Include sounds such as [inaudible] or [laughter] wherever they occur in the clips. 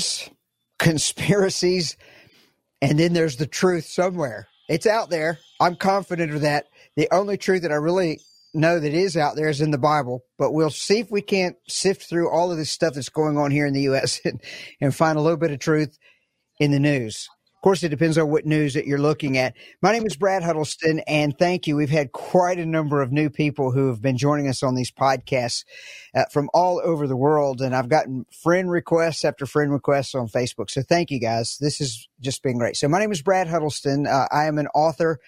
rumors, conspiracies, and then there's the truth somewhere. It's out there. I'm confident of that. The only truth that I really know that is out there is in the Bible, but we'll see if we can't sift through all of this stuff that's going on here in the U.S. [laughs] and, and find a little bit of truth in the news. Of course, it depends on what news that you're looking at. My name is Brad Huddleston, and thank you. We've had quite a number of new people who have been joining us on these podcasts uh, from all over the world, and I've gotten friend requests after friend requests on Facebook. So thank you guys. This has just been great. So my name is Brad Huddleston. Uh, I am an author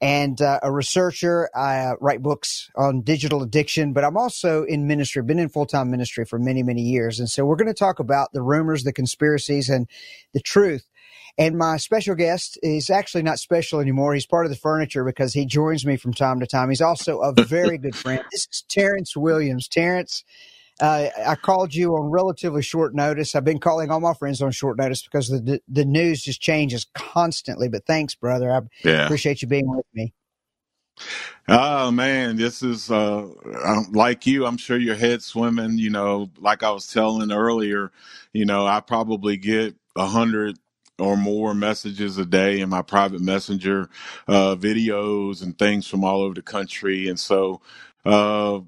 and uh, a researcher. I uh, write books on digital addiction, but I'm also in ministry, been in full time ministry for many, many years. And so we're going to talk about the rumors, the conspiracies, and the truth and my special guest is actually not special anymore. He's part of the furniture because he joins me from time to time. He's also a [laughs] very good friend. This is Terrence Williams. Terrence, uh, I called you on relatively short notice. I've been calling all my friends on short notice because the the news just changes constantly. But thanks, brother. I yeah. appreciate you being with me. Oh man, this is uh, like you. I'm sure your head swimming. You know, like I was telling earlier. You know, I probably get a hundred or more messages a day in my private messenger, uh, videos and things from all over the country. And so, uh,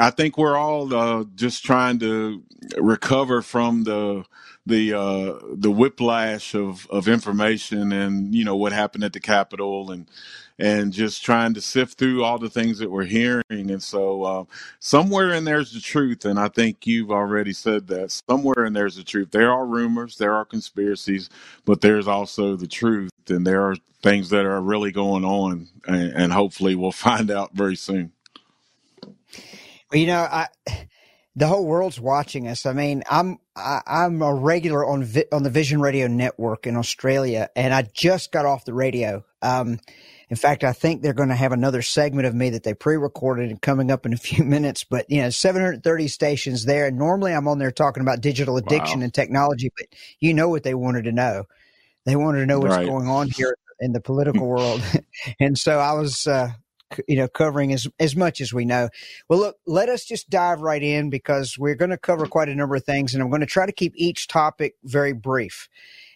I think we're all uh, just trying to recover from the the uh, the whiplash of, of information and you know what happened at the Capitol and and just trying to sift through all the things that we're hearing. And so, uh, somewhere in there's the truth. And I think you've already said that. Somewhere in there's the truth. There are rumors, there are conspiracies, but there's also the truth. And there are things that are really going on. And, and hopefully, we'll [laughs] find out very soon. Well, you know, I [sighs] the whole world's watching us. I mean, I'm I, am a regular on Vi- on the Vision Radio Network in Australia, and I just got off the radio. Um, in fact, I think they're going to have another segment of me that they pre-recorded and coming up in a [laughs] few minutes. But you know, 730 stations there. And normally, I'm on there talking about digital addiction wow. and technology, but you know what they wanted to know. They wanted to know what's right. going on here in the political world, [laughs] and so I was. Uh, you know, covering as, as much as we know. Well, look, let us just dive right in because we're going to cover quite a number of things and I'm going to try to keep each topic very brief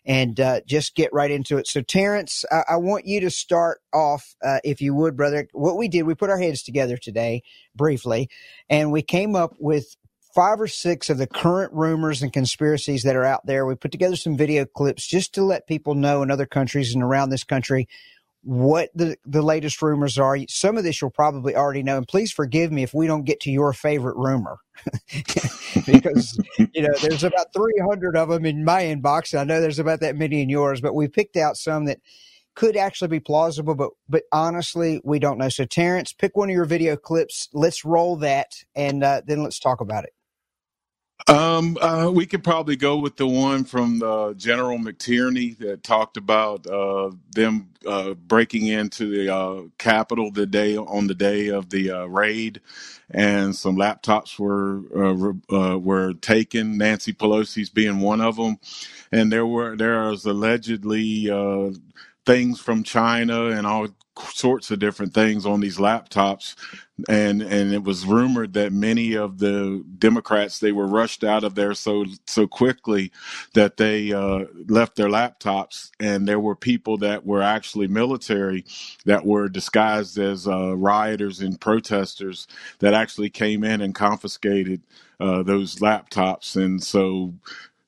and uh, just get right into it. So, Terrence, I, I want you to start off, uh, if you would, brother. What we did, we put our heads together today briefly, and we came up with five or six of the current rumors and conspiracies that are out there. We put together some video clips just to let people know in other countries and around this country what the, the latest rumors are. Some of this you'll probably already know. And please forgive me if we don't get to your favorite rumor. [laughs] because, you know, there's about 300 of them in my inbox. And I know there's about that many in yours, but we picked out some that could actually be plausible, but but honestly, we don't know. So, Terrence, pick one of your video clips. Let's roll that, and uh, then let's talk about it. Um, uh, we could probably go with the one from uh, General McTierney that talked about uh, them uh, breaking into the uh, Capitol the day on the day of the uh, raid, and some laptops were were taken. Nancy Pelosi's being one of them, and there were there was allegedly things from China and all sorts of different things on these laptops. And and it was rumored that many of the democrats they were rushed out of there so so quickly that they uh, left their laptops. And there were people that were actually military that were disguised as uh, rioters and protesters that actually came in and confiscated uh, those laptops. And so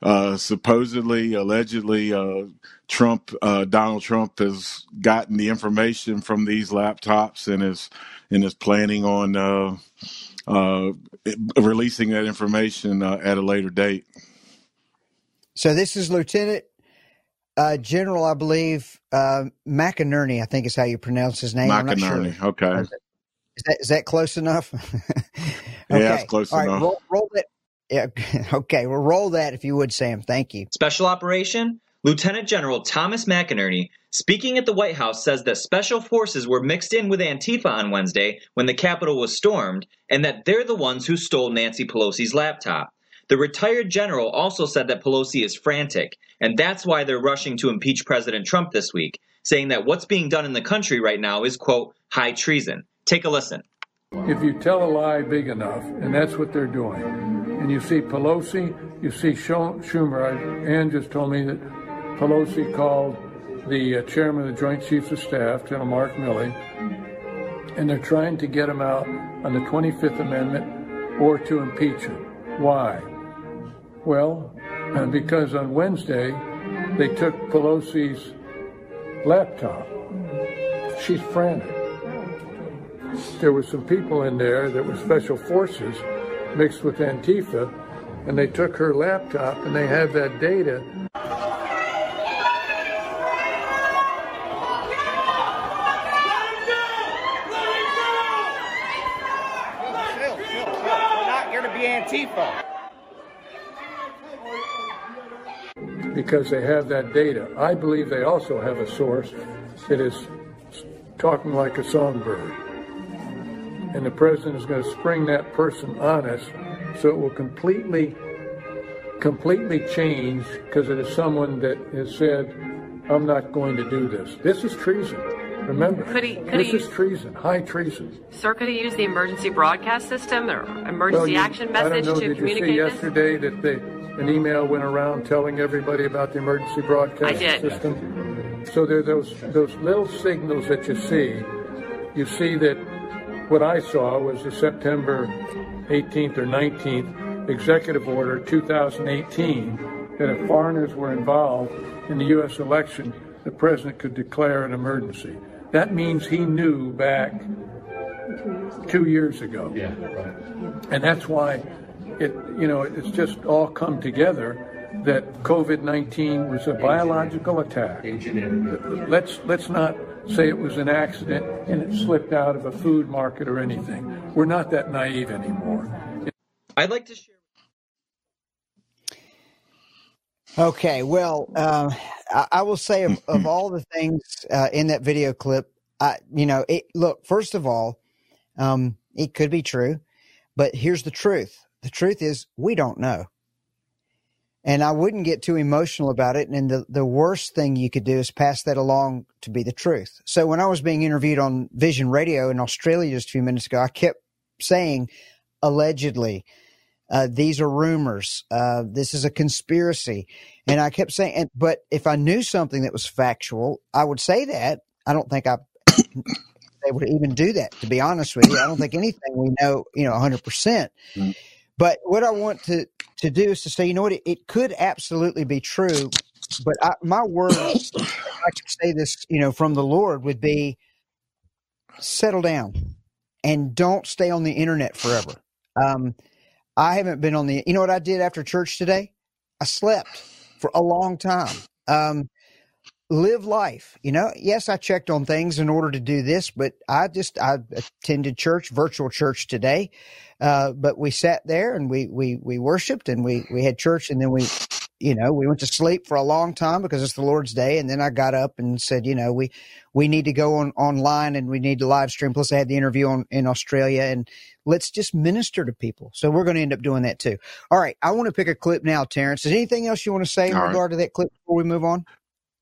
uh, supposedly, allegedly, uh, Trump, uh, Donald Trump has gotten the information from these laptops and is and is planning on uh, uh, releasing that information uh, at a later date. So this is Lieutenant uh, General, I believe uh, McInerney. I think is how you pronounce his name. McInerney. Sure. Okay. Is that is that close enough? [laughs] okay. Yeah, that's close All enough. Right, roll, roll that. Yeah. [laughs] Okay. Well, roll that if you would, Sam. Thank you. Special operation Lieutenant General Thomas McInerney, speaking at the White House, says that special forces were mixed in with Antifa on Wednesday when the Capitol was stormed, and that they're the ones who stole Nancy Pelosi's laptop. The retired general also said that Pelosi is frantic, and that's why they're rushing to impeach President Trump this week, saying that what's being done in the country right now is, quote, high treason. Take a listen. If you tell a lie big enough, and that's what they're doing, and you see Pelosi you see, Schumer, Ann just told me that Pelosi called the uh, chairman of the Joint Chiefs of Staff, General Mark Milley, and they're trying to get him out on the 25th Amendment or to impeach him. Why? Well, uh, because on Wednesday they took Pelosi's laptop. She's frantic. There were some people in there that were special forces mixed with Antifa, and they took her laptop and they have that data Antifa. Because they have that data. I believe they also have a source that is talking like a songbird. And the president is going to spring that person on us so it will completely, completely change because it is someone that has said, I'm not going to do this. This is treason. Remember, could he, could this he, is treason, high treason. Sir, could he use the emergency broadcast system or emergency well, you, action message know, to did communicate you see yesterday that they, an email went around telling everybody about the emergency broadcast system? So there are those, those little signals that you see. You see that what I saw was the September 18th or 19th executive order 2018 that if foreigners were involved in the U.S. election, the president could declare an emergency. That means he knew back two years ago. Yeah, right. And that's why it, you know, it's just all come together that COVID 19 was a biological attack. Let's, let's not say it was an accident and it slipped out of a food market or anything. We're not that naive anymore. I'd like to share. Okay, well, uh, I, I, will say of, of [clears throat] all the things uh, in that video clip, I, you know, it, look, first of all, um, it could be true, but here's the truth. The truth is we don't know. And I wouldn't get too emotional about it. And the, the worst thing you could do is pass that along to be the truth. So when I was being interviewed on Vision Radio in Australia just a few minutes ago, I kept saying allegedly, uh, these are rumors. Uh, this is a conspiracy. And I kept saying, but if I knew something that was factual, I would say that. I don't think I [coughs] would even do that. To be honest with you, I don't think anything we know, you know, 100. percent mm-hmm. But what I want to to do is to say, you know what, it, it could absolutely be true. But I, my word, I could say this, you know, from the Lord would be, settle down and don't stay on the internet forever. Um, I haven't been on the. You know what I did after church today? I slept for a long time. Um, live life. You know, yes, I checked on things in order to do this, but I just I attended church, virtual church today. Uh, but we sat there and we we we worshipped and we we had church and then we you know, we went to sleep for a long time because it's the Lord's day. And then I got up and said, you know, we, we need to go on online and we need to live stream. Plus I had the interview on in Australia and let's just minister to people. So we're going to end up doing that too. All right. I want to pick a clip now, Terrence. Is anything else you want to say in All regard right. to that clip before we move on?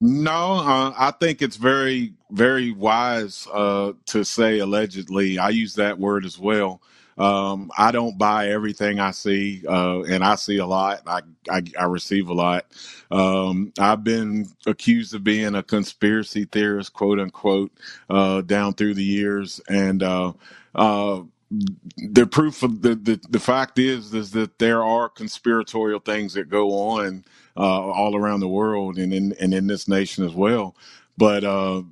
No, uh, I think it's very, very wise uh, to say allegedly. I use that word as well. Um, I don't buy everything I see, uh, and I see a lot. I, I, I receive a lot. Um, I've been accused of being a conspiracy theorist, quote unquote, uh, down through the years, and uh, uh, the proof of the, the the fact is is that there are conspiratorial things that go on all around the world and in and in this nation as well. But uh,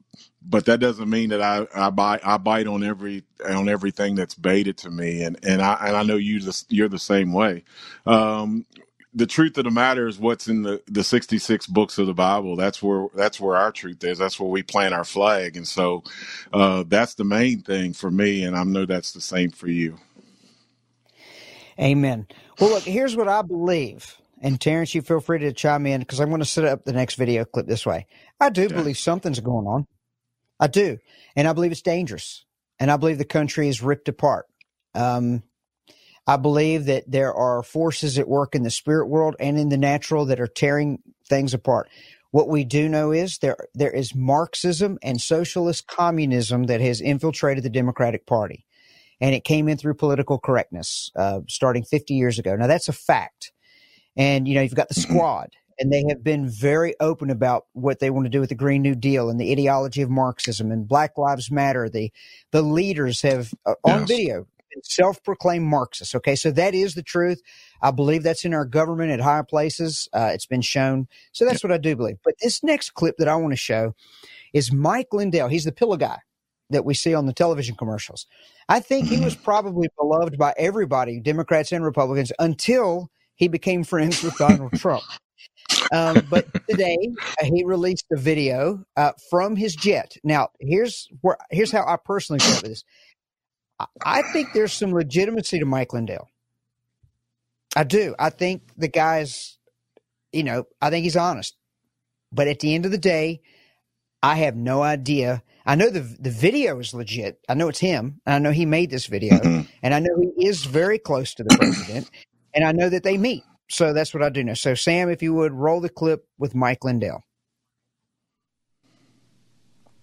but that doesn't mean that I, I bite I bite on every on everything that's baited to me, and and I and I know you you're the same way. Um, the truth of the matter is what's in the, the 66 books of the Bible. That's where that's where our truth is. That's where we plant our flag, and so uh, that's the main thing for me, and I know that's the same for you. Amen. Well, look, here's what I believe. And Terrence, you feel free to chime in because I'm going to set up the next video clip this way. I do yeah. believe something's going on. I do. And I believe it's dangerous. And I believe the country is ripped apart. Um, I believe that there are forces at work in the spirit world and in the natural that are tearing things apart. What we do know is there there is Marxism and socialist communism that has infiltrated the Democratic Party, and it came in through political correctness, uh, starting 50 years ago. Now that's a fact, And, you know, you've got the Mm-hmm. squad, and they have been very open about what they want to do with the Green New Deal and the ideology of Marxism and Black Lives Matter. The, the leaders have, uh, on Yes. video, self proclaimed Marxists. Okay. So that is the truth. I believe that's in our government at high places. Uh, it's been shown. So that's what I do believe. But this next clip that I want to show is Mike Lindell. He's the pillow guy that we see on the television commercials. I think he was probably beloved by everybody, Democrats and Republicans, until he became friends with Donald Trump. Um, but [laughs] today uh, he released a video uh, from his jet. Now, here's where here's how I personally feel about this. I, I think there's some legitimacy to Mike Lindell. I do. I think the guy's, you know, I think he's honest. But at the end of the day, I have no idea. I know the the video is legit. I know it's him. And I know he made this video, Mhm. and I know he is very close to the president, and I know that they meet. So that's what I do know. So Sam, if you would roll the clip with Mike Lindell.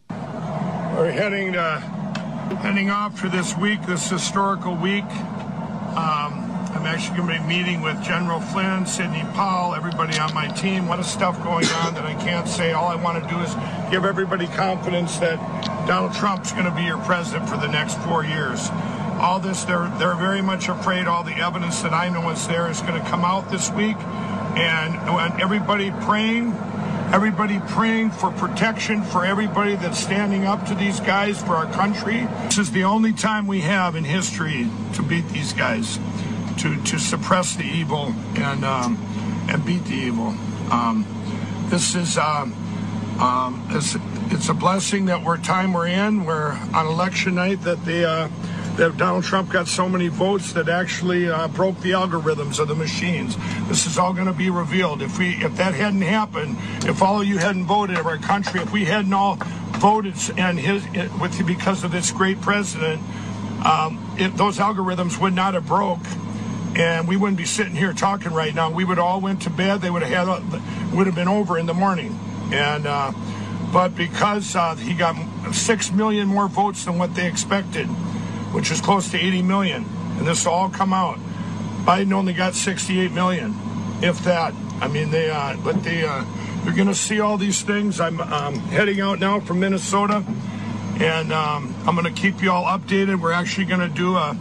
We're heading uh, heading off for this week, this historical week. Um, I'm actually going to be meeting with General Flynn, Sidney Powell, everybody on my team. A lot of stuff going on that I can't say. All I want to do is give everybody confidence that Donald Trump's going to be your president for the next four years. All this, they're they're very much afraid. All the evidence that I know is there is going to come out this week, and, and everybody praying everybody praying for protection for everybody that's standing up to these guys for our country. This is the only time we have in history to beat these guys, to to suppress the evil and um, and beat the evil. Um, this is um, um, it's, it's a blessing that we're time we're in. We're on election night that the uh, that Donald Trump got so many votes that actually uh, broke the algorithms of the machines. This is all going to be revealed. If we if that hadn't happened, if all of you hadn't voted in our country, if we hadn't all voted and his with because of this great president, um, it, those algorithms would not have broke and we wouldn't be sitting here talking right now. We would all went to bed. They would have had would have been over in the morning, and uh, but because uh, he got six million more votes than what they expected, which is close to 80 million, and this will all come out. Biden only got 68 million, if that. I mean, they uh, but they uh, you're going to see all these things. I'm um, heading out now from Minnesota, and um, I'm going to keep you all updated. We're actually going to do a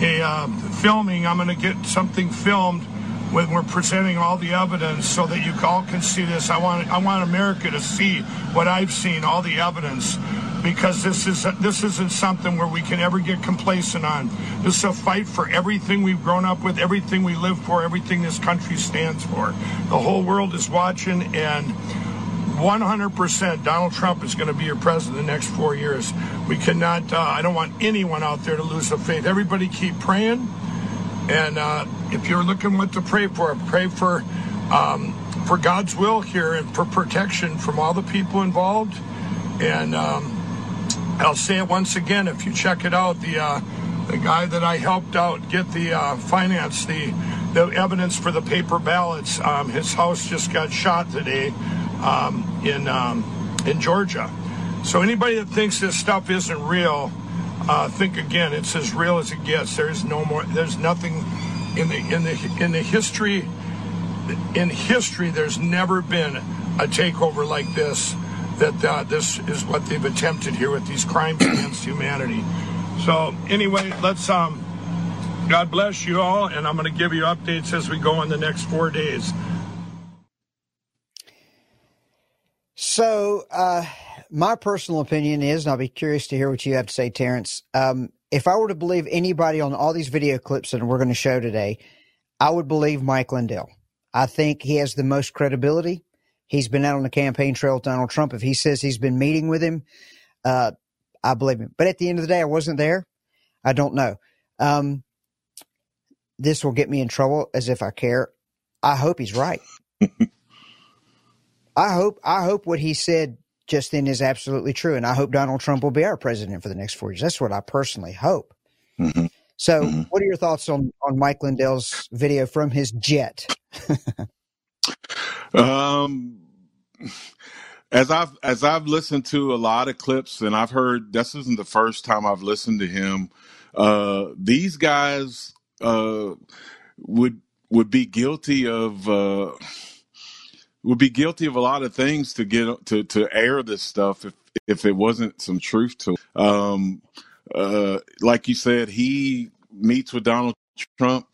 a uh, filming. I'm going to get something filmed when we're presenting all the evidence so that you all can see this. I want I want America to see what I've seen, all the evidence, because this is this isn't something where we can ever get complacent on. This is a fight for everything we've grown up with, everything we live for, everything this country stands for. The whole world is watching and. 100% Donald Trump is going to be your president the next four years. We cannot, uh, I don't want anyone out there to lose the faith. Everybody keep praying. And uh, if you're looking what to pray for, pray for um, for God's will here and for protection from all the people involved. And um, I'll say it once again: if you check it out, the uh, the guy that I helped out get the uh, finance, the the evidence for the paper ballots, um, his house just got shot today um, in um, in Georgia. So anybody that thinks this stuff isn't real, uh, think again. It's as real as it gets. There's no more. There's nothing in the in the in the history. In history, there's never been a takeover like this. That uh, this is what they've attempted here with these crimes against humanity. So anyway, let's um. God bless you all, and I'm going to give you updates as we go in the next four days. So, uh, my personal opinion is, and I'll be curious to hear what you have to say, Terrence. Um, if I were to believe anybody on all these video clips that we're going to show today, I would believe Mike Lindell. I think he has the most credibility. He's been out on the campaign trail with Donald Trump. If he says he's been meeting with him, uh, I believe him. But at the end of the day, I wasn't there. I don't know. Um, this will get me in trouble as if I care. I hope he's right. [laughs] I hope I hope what he said just then is absolutely true, and I hope Donald Trump will be our president for the next four years. That's what I personally hope. Mhm. So, Mhm. what are your thoughts on on Mike Lindell's video from his jet? [laughs] Um, as I've as I've listened to a lot of clips, and I've heard this isn't the first time I've listened to him. Uh, these guys uh, would would be guilty of uh, would be guilty of a lot of things to get to to air this stuff if if it wasn't some truth to it. Um, uh, like you said, he meets with Donald Trump.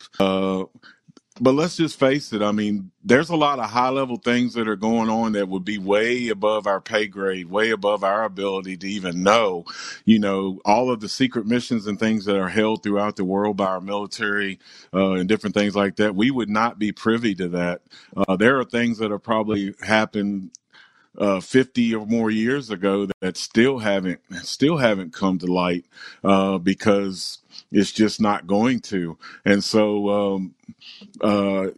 But let's just face it. I mean, there's a lot of high level things that are going on that would be way above our pay grade, way above our ability to even know. You know, all of the secret missions and things that are held throughout the world by our military uh, and different things like that. We would not be privy to that. Uh, there are things that have probably happened uh, 50 or more years ago that still haven't still haven't come to light uh, because it's just not going to. And so um, uh,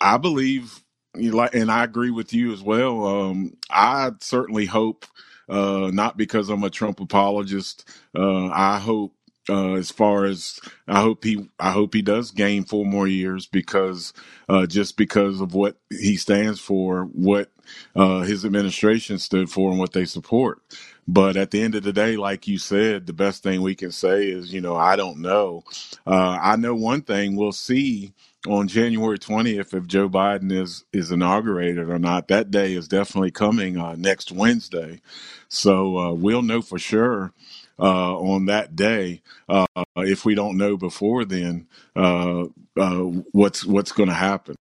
I believe, you like, and I agree with you as well. Um, I certainly hope, uh, not because I'm a Trump apologist. Uh, I hope, uh, as far as I hope he, I hope he does gain four more years because, uh, just because of what he stands for, what uh, his administration stood for, and what they support. But at the end of the day, like you said, the best thing we can say is, you know, I don't know. Uh, I know one thing: we'll see on January 20th if Joe Biden is is inaugurated or not. That day is definitely coming uh, next Wednesday, so uh, we'll know for sure uh, on that day. Uh, if we don't know before then, uh, uh, what's what's going to happen.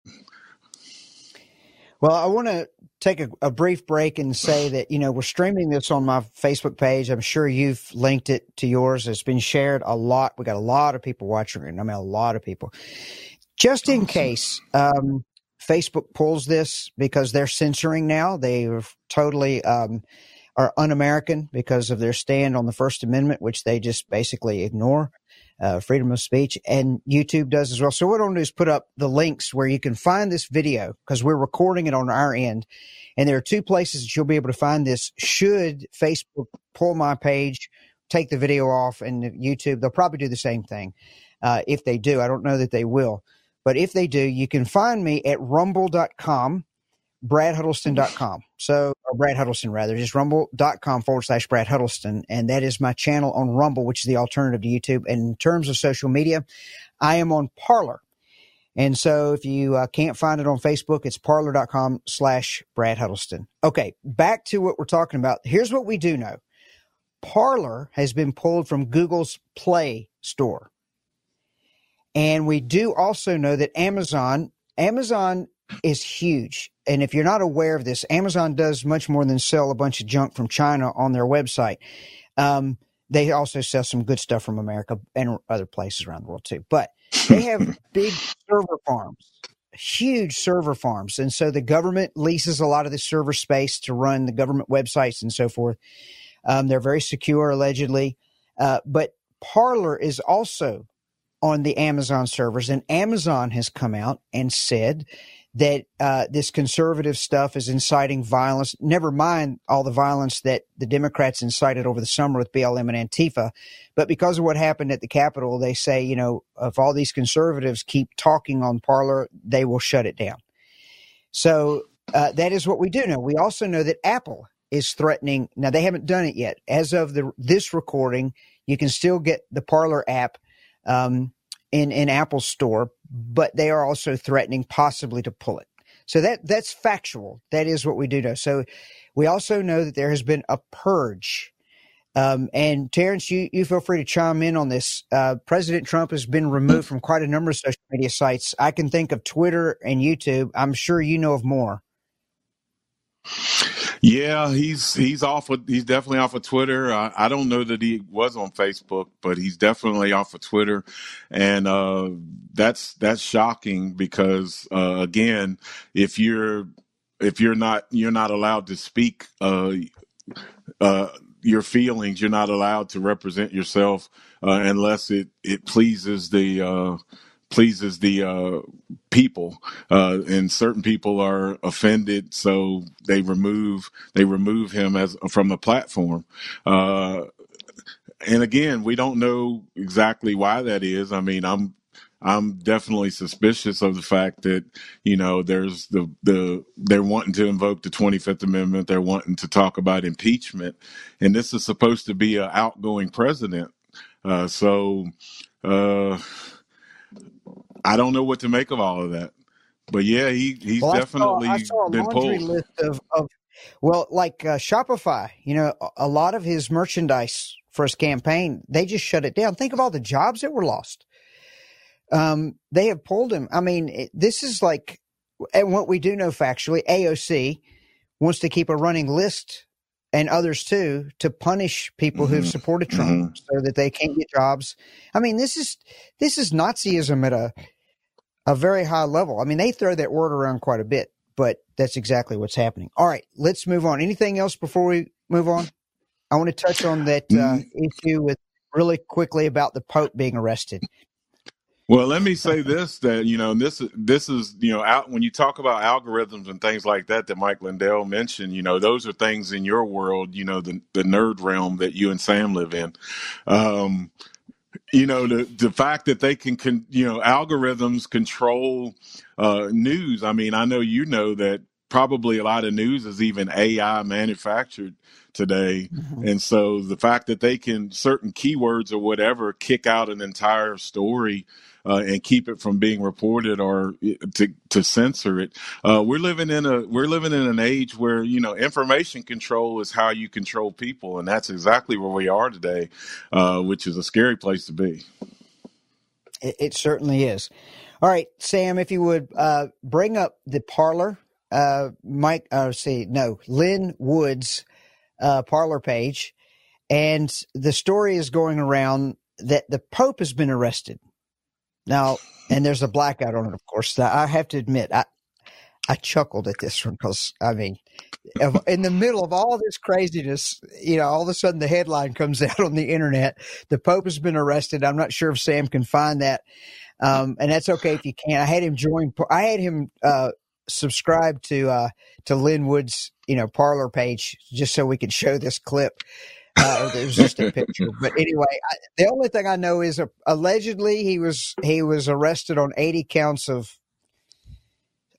Well, I want to take a, a, brief break and say that you know we're streaming this on my Facebook page. I'm sure you've linked it to yours. It's been shared a lot. We got a lot of people watching it. I mean, a lot of people. Just in case um, Facebook pulls this because they're censoring now, they totally um, are un-American because of their stand on the First Amendment, which they just basically ignore. Uh, freedom of speech, and YouTube does as well. So what I'm going to do is put up the links where you can find this video because we're recording it on our end, and there are two places that you'll be able to find this. Should Facebook pull my page, take the video off, and YouTube, they'll probably do the same thing. Uh, if they do, I don't know that they will. But if they do, you can find me at rumble.com, bradhuddleston.com. So, or Brad Huddleston rather, just rumble.com forward slash Brad Huddleston. And that is my channel on Rumble, which is the alternative to YouTube. And in terms of social media, I am on Parler. And so if you uh, can't find it on Facebook, it's parler.com slash Brad Huddleston. Okay, back to what we're talking about. Here's what we do know. Parler has been pulled from Google's Play Store. And we do also know that Amazon, Amazon is huge. And if you're not aware of this, Amazon does much more than sell a bunch of junk from China on their website. Um, they also sell some good stuff from America and other places around the world too. But they have [laughs] big server farms, huge server farms. And so the government leases a lot of the server space to run the government websites and so forth. Um, they're very secure, allegedly. Uh, but Parler is also on the Amazon servers, and Amazon has come out and said that uh, this conservative stuff is inciting violence. Never mind all the violence that the Democrats incited over the summer with BLM and Antifa, but because of what happened at the Capitol, they say, you know, if all these conservatives keep talking on Parler, they will shut it down. So uh, that is what we do know. We also know that Apple is threatening. Now they haven't done it yet. As of the this recording, you can still get the Parler app um, in in Apple Store, but they are also threatening possibly to pull it. So that that's factual. That is what we do know. So we also know that there has been a purge. Um, and Terrence, you, you feel free to chime in on this. Uh, President Trump has been removed from quite a number of social media sites. I can think of Twitter and YouTube. I'm sure you know of more. Yeah, he's he's off of he's definitely off of Twitter. I, I don't know that he was on Facebook, but he's definitely off of Twitter, and uh, that's that's shocking because uh, again, if you're if you're not you're not allowed to speak uh, uh, your feelings, you're not allowed to represent yourself uh, unless it it pleases the uh, pleases the uh, people, uh, and certain people are offended, so they remove they remove him as from the platform. Uh, and again, we don't know exactly why that is. I mean, I'm I'm definitely suspicious of the fact that you know there's the the they're wanting to invoke the 25th Amendment. They're wanting to talk about impeachment, and this is supposed to be an outgoing president. Uh, so uh, I don't know what to make of all of that. but yeah, he he's well, definitely I saw, I saw a been laundry pulled. list of, of well, like uh, Shopify. You know, a lot of his merchandise for his campaign, they just shut it down. Think of all the jobs that were lost. Um, they have pulled him. I mean, it, this is like, and what we do know factually, AOC wants to keep a running list and others too to punish people mm-hmm. who've supported Trump mm-hmm. so that they can't get jobs. I mean, this is this is Nazism at a a very high level. I mean, they throw that word around quite a bit, but that's exactly what's happening. All right, let's move on. Anything else before we move on? I want to touch on that uh, mm-hmm. issue with really quickly about the Pope being arrested. Well, let me say this: that you know, this this is you know, out when you talk about algorithms and things like that that Mike Lindell mentioned, you know, those are things in your world, you know, the the nerd realm that you and Sam live in. Um, you know, the the fact that they can, you know, algorithms control uh, news. I mean, I know you know that probably a lot of news is even AI manufactured today. Mm-hmm. And so the fact that they can certain keywords or whatever kick out an entire story uh, and keep it from being reported or to to censor it. Uh, we're living in a we're living in an age where you know information control is how you control people, and that's exactly where we are today, uh, which is a scary place to be. It, it certainly is. All right, Sam, if you would uh, bring up the Parler, uh, Mike, uh, see, no, Lin Wood's uh, Parler page, and the story is going around that the Pope has been arrested. Now, [laughs] and there's a blackout on it, of course. Now, I have to admit, I I chuckled at this one because I mean, in the middle of all this craziness, you know, all of a sudden the headline comes [laughs] out on the internet: the Pope has been arrested. I'm not sure if Sam can find that, um, and that's okay if you can't. I had him join. I had him uh, subscribe to uh, to Lin Wood's you know Parler page just so we can show this clip. Uh, it was just a picture. But anyway, I, the only thing I know is uh, allegedly he was he was arrested on 80 counts of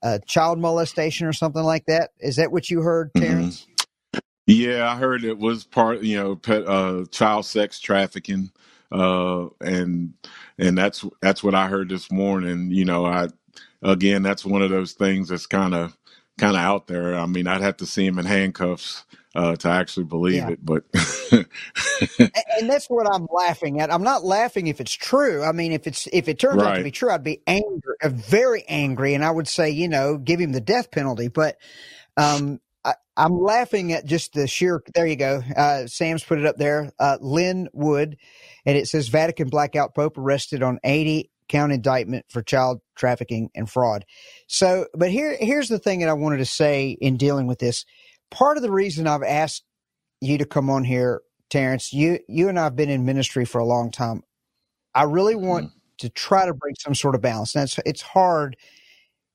uh, child molestation or something like that. Is that what you heard, mm-hmm. Terrence? Mm-hmm. Yeah, I heard it was part, you know, pet, uh, child sex trafficking, uh, and and that's that's what I heard this morning. You know, I again, that's one of those things that's kind of kind of out there. I mean, I'd have to see him in handcuffs uh, to actually believe yeah. it. But and that's what I'm laughing at. I'm not laughing if it's true. I mean, if it's if it turns right. out to be true, I'd be angry, uh, very angry, and I would say, you know, give him the death penalty. But um, I, am laughing at just the sheer. There you go. Uh, Sam's put it up there. Uh, Lin Wood, and it says Vatican blackout Pope arrested on 80 count indictment for child trafficking and fraud. So, but here here's the thing that I wanted to say in dealing with this part of the reason I've asked you to come on here, Terrence, you you and I've been in ministry for a long time. I really want mm-hmm. to try to bring some sort of balance. Now it's it's hard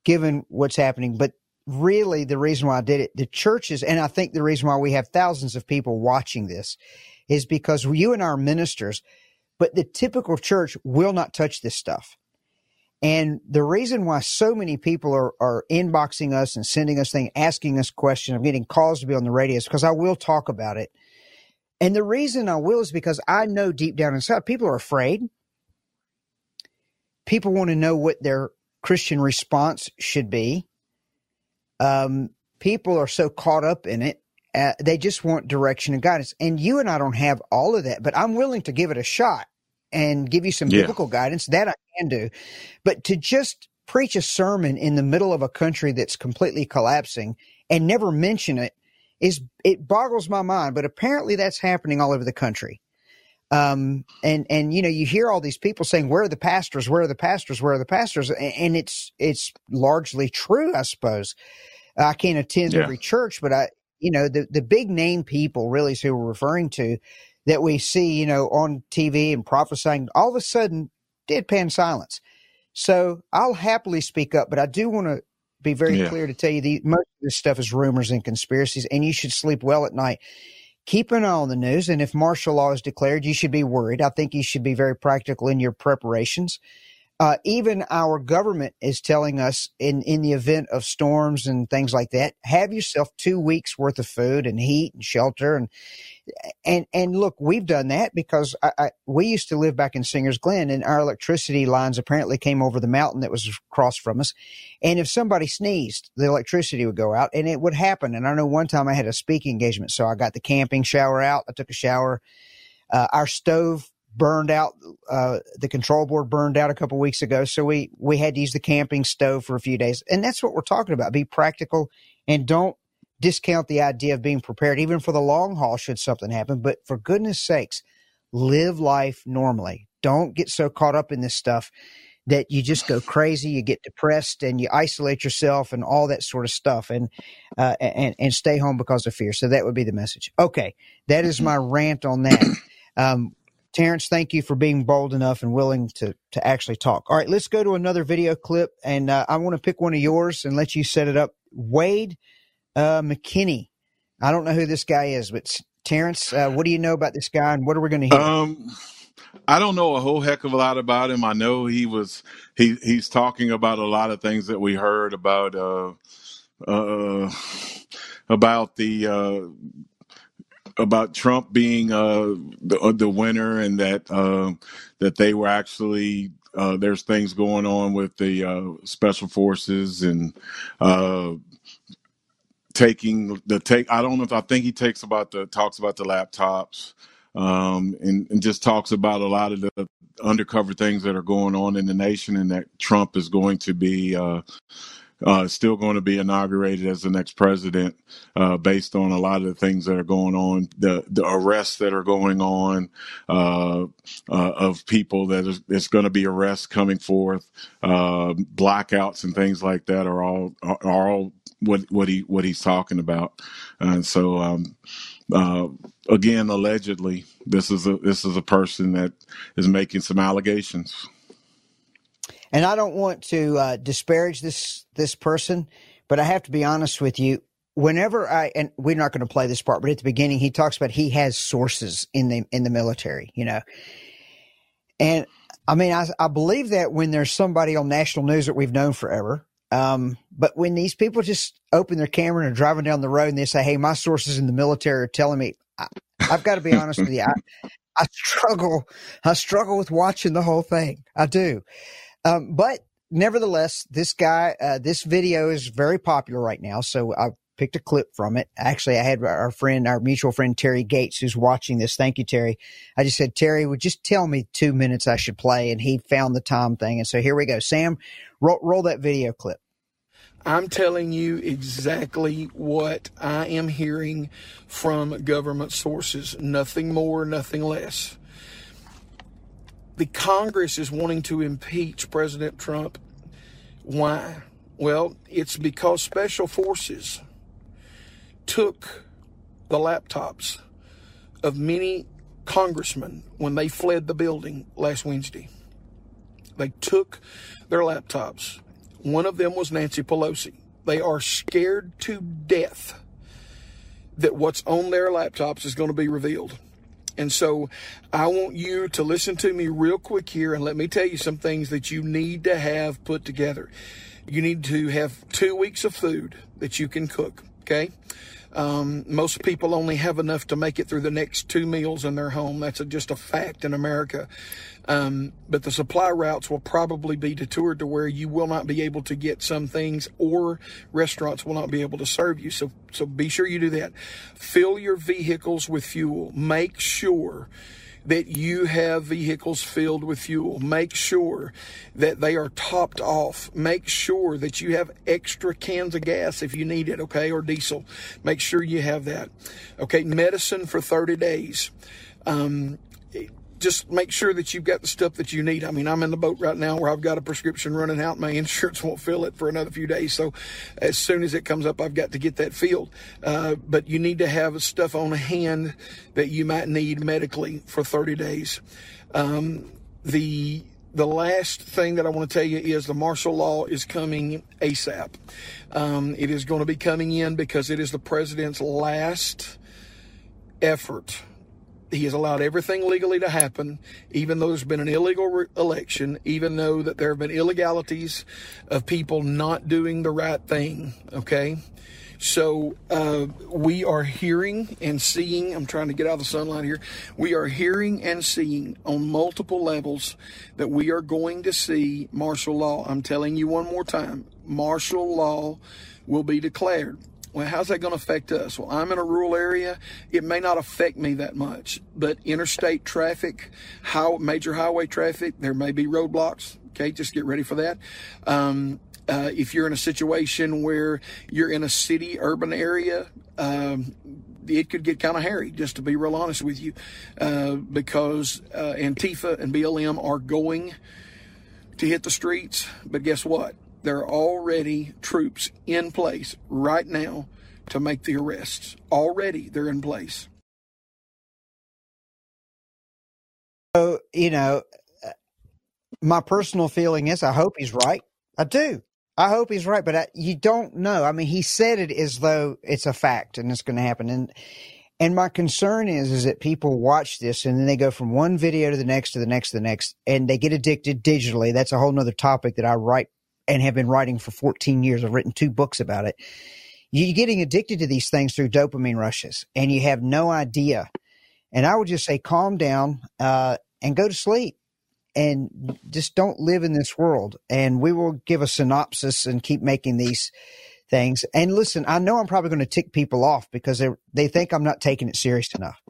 given what's happening, but really the reason why I did it, the churches, and I think the reason why we have thousands of people watching this is because you and our ministers, but the typical church will not touch this stuff. And the reason why so many people are, are inboxing us and sending us things, asking us questions, I'm getting calls to be on the radio is because I will talk about it. And the reason I will is because I know deep down inside people are afraid. People want to know what their Christian response should be. Um, people are so caught up in it. Uh, they just want direction and guidance. And you and I don't have all of that, but I'm willing to give it a shot and give you some yeah. biblical guidance. That I can do. But to just preach a sermon in the middle of a country that's completely collapsing and never mention it is it boggles my mind. But apparently that's happening all over the country. Um, and and you know you hear all these people saying where are the pastors where are the pastors where are the pastors and it's it's largely true I suppose I can't attend yeah. every church but I you know the the big name people really is who we're referring to that we see, you know, on TV and prophesying, all of a sudden, deadpan silence. So I'll happily speak up, but I do want to be very yeah. clear to tell you the most of this stuff is rumors and conspiracies, and you should sleep well at night. Keep an eye on the news, and if martial law is declared, you should be worried. I think you should be very practical in your preparations. Uh, even our government is telling us in, in the event of storms and things like that, have yourself two weeks worth of food and heat and shelter. And, and, and look, we've done that because I, I, we used to live back in Singer's Glen and our electricity lines apparently came over the mountain that was across from us. And if somebody sneezed, the electricity would go out and it would happen. And I know one time I had a speaking engagement. So I got the camping shower out. I took a shower. Uh, our stove burned out. Uh, the control board burned out a couple weeks ago, so we we had to use the camping stove for a few days, and that's what we're talking about. Be practical and don't discount the idea of being prepared, even for the long haul, should something happen. But for goodness sakes, live life normally. Don't get so caught up in this stuff that you just go crazy, you get depressed, and you isolate yourself, and all that sort of stuff, and uh, and and stay home because of fear. So that would be the message. Okay, that is my rant on that. Um, Terrence, thank you for being bold enough and willing to to actually talk. All right, let's go to another video clip, and uh, I want to pick one of yours and let you set it up. Wade uh, McKinney. I don't know who this guy is, but Terrence, uh, what do you know about this guy, and what are we going to hear? Um, I don't know a whole heck of a lot about him. I know he was he he's talking about a lot of things that we heard about uh, uh, about the uh, about Trump being uh, the, uh, the winner and that uh, that they were actually uh, there's things going on with the uh, special forces and uh, taking the take. I don't know if I think he takes about the talks about the laptops um, and, and just talks about a lot of the undercover things that are going on in the nation and that Trump is going to be uh, still going to be inaugurated as the next president uh, based on a lot of the things that are going on, the the arrests that are going on uh, uh of people that is, it's going to be arrests coming forth, uh, blackouts and things like that are all are all what what he what he's talking about, and so. Um, uh, again, allegedly, this is a this is a person that is making some allegations and I don't want to uh, disparage this this person, but I have to be honest with you. Whenever I and we're not going to play this part, but at the beginning he talks about he has sources in the in the military, you know, and I mean I, I believe that when there's somebody on national news that we've known forever, um, but when these people just open their camera and are driving down the road and they say, "Hey, my sources in the military are telling me," I, have got to be honest with you, I, I struggle. I struggle with watching the whole thing. I do. Um, but nevertheless, this guy, uh, this video is very popular right now. So I picked a clip from it. Actually, I had our friend, our mutual friend Terry Gates, who's watching this. Thank you, Terry. I just said, Terry, would just tell me two minutes I should play, and he found the time thing. And so here we go. Sam, roll, roll that video clip. I'm telling you exactly what I am hearing from government sources. Nothing more, nothing less the Congress is wanting to impeach President Trump. Why? Well, it's because special forces took the laptops of many congressmen when they fled the building last Wednesday. They took their laptops. One of them was Nancy Pelosi. They are scared to death that what's on their laptops is going to be revealed. And so I want you to listen to me real quick here and let me tell you some things that you need to have put together. You need to have two weeks of food that you can cook. Okay. Um, most people only have enough to make it through the next two meals in their home. That's a, just a fact in America. Um, but the supply routes will probably be detoured to where you will not be able to get some things or restaurants will not be able to serve you. So, so be sure you do that. Fill your vehicles with fuel. Make sure that you have vehicles filled with fuel. Make sure that they are topped off. Make sure that you have extra cans of gas if you need it, okay, or diesel. Make sure you have that. Okay, medicine for 30 days. Um, just make sure that you've got the stuff that you need. I mean, I'm in the boat right now where I've got a prescription running out. My [laughs] insurance won't fill it for another few days. So as soon as it comes up, I've got to get that filled. Uh, but you need to have stuff on hand that you might need medically for 30 days. Um, the the last thing that I want to tell you is the martial law is coming ASAP. Um, it is going to be coming in because it is the president's last effort he has allowed everything legally to happen, even though there's been an illegal re- election, even though that there have been illegalities of people not doing the right thing. Okay. So uh, we are hearing and seeing. I'm trying to get out of the sunlight here. We are hearing and seeing on multiple levels that we are going to see martial law. I'm telling you one more time martial law will be declared. Well, how's that going to affect us? Well, I'm in a rural area. It may not affect me that much, but interstate traffic, how, major highway traffic, there may be roadblocks. Okay, just get ready for that. Um, uh, if you're in a situation where you're in a city, urban area, um, it could get kind of hairy, just to be real honest with you, uh, because uh, Antifa and BLM are going to hit the streets. But guess what? There are already troops in place right now to make the arrests. Already they're in place. So, you know, uh, my personal feeling is I hope he's right. I do. I hope he's right, but I, you don't know. I mean, he said it as though it's a fact and it's going to happen. And and my concern is is that people watch this and then they go from one video to the next to the next to the next, and they get addicted digitally. That's a whole nother topic that I write and have been writing for 14 years. I've written two books about it. You're getting addicted to these things through dopamine rushes, and you have no idea. And I would just say, calm down uh, and go to sleep and just don't live in this world. And we will give a synopsis and keep making these things. And listen, I know I'm probably going to tick people off because they they think I'm not taking it serious enough.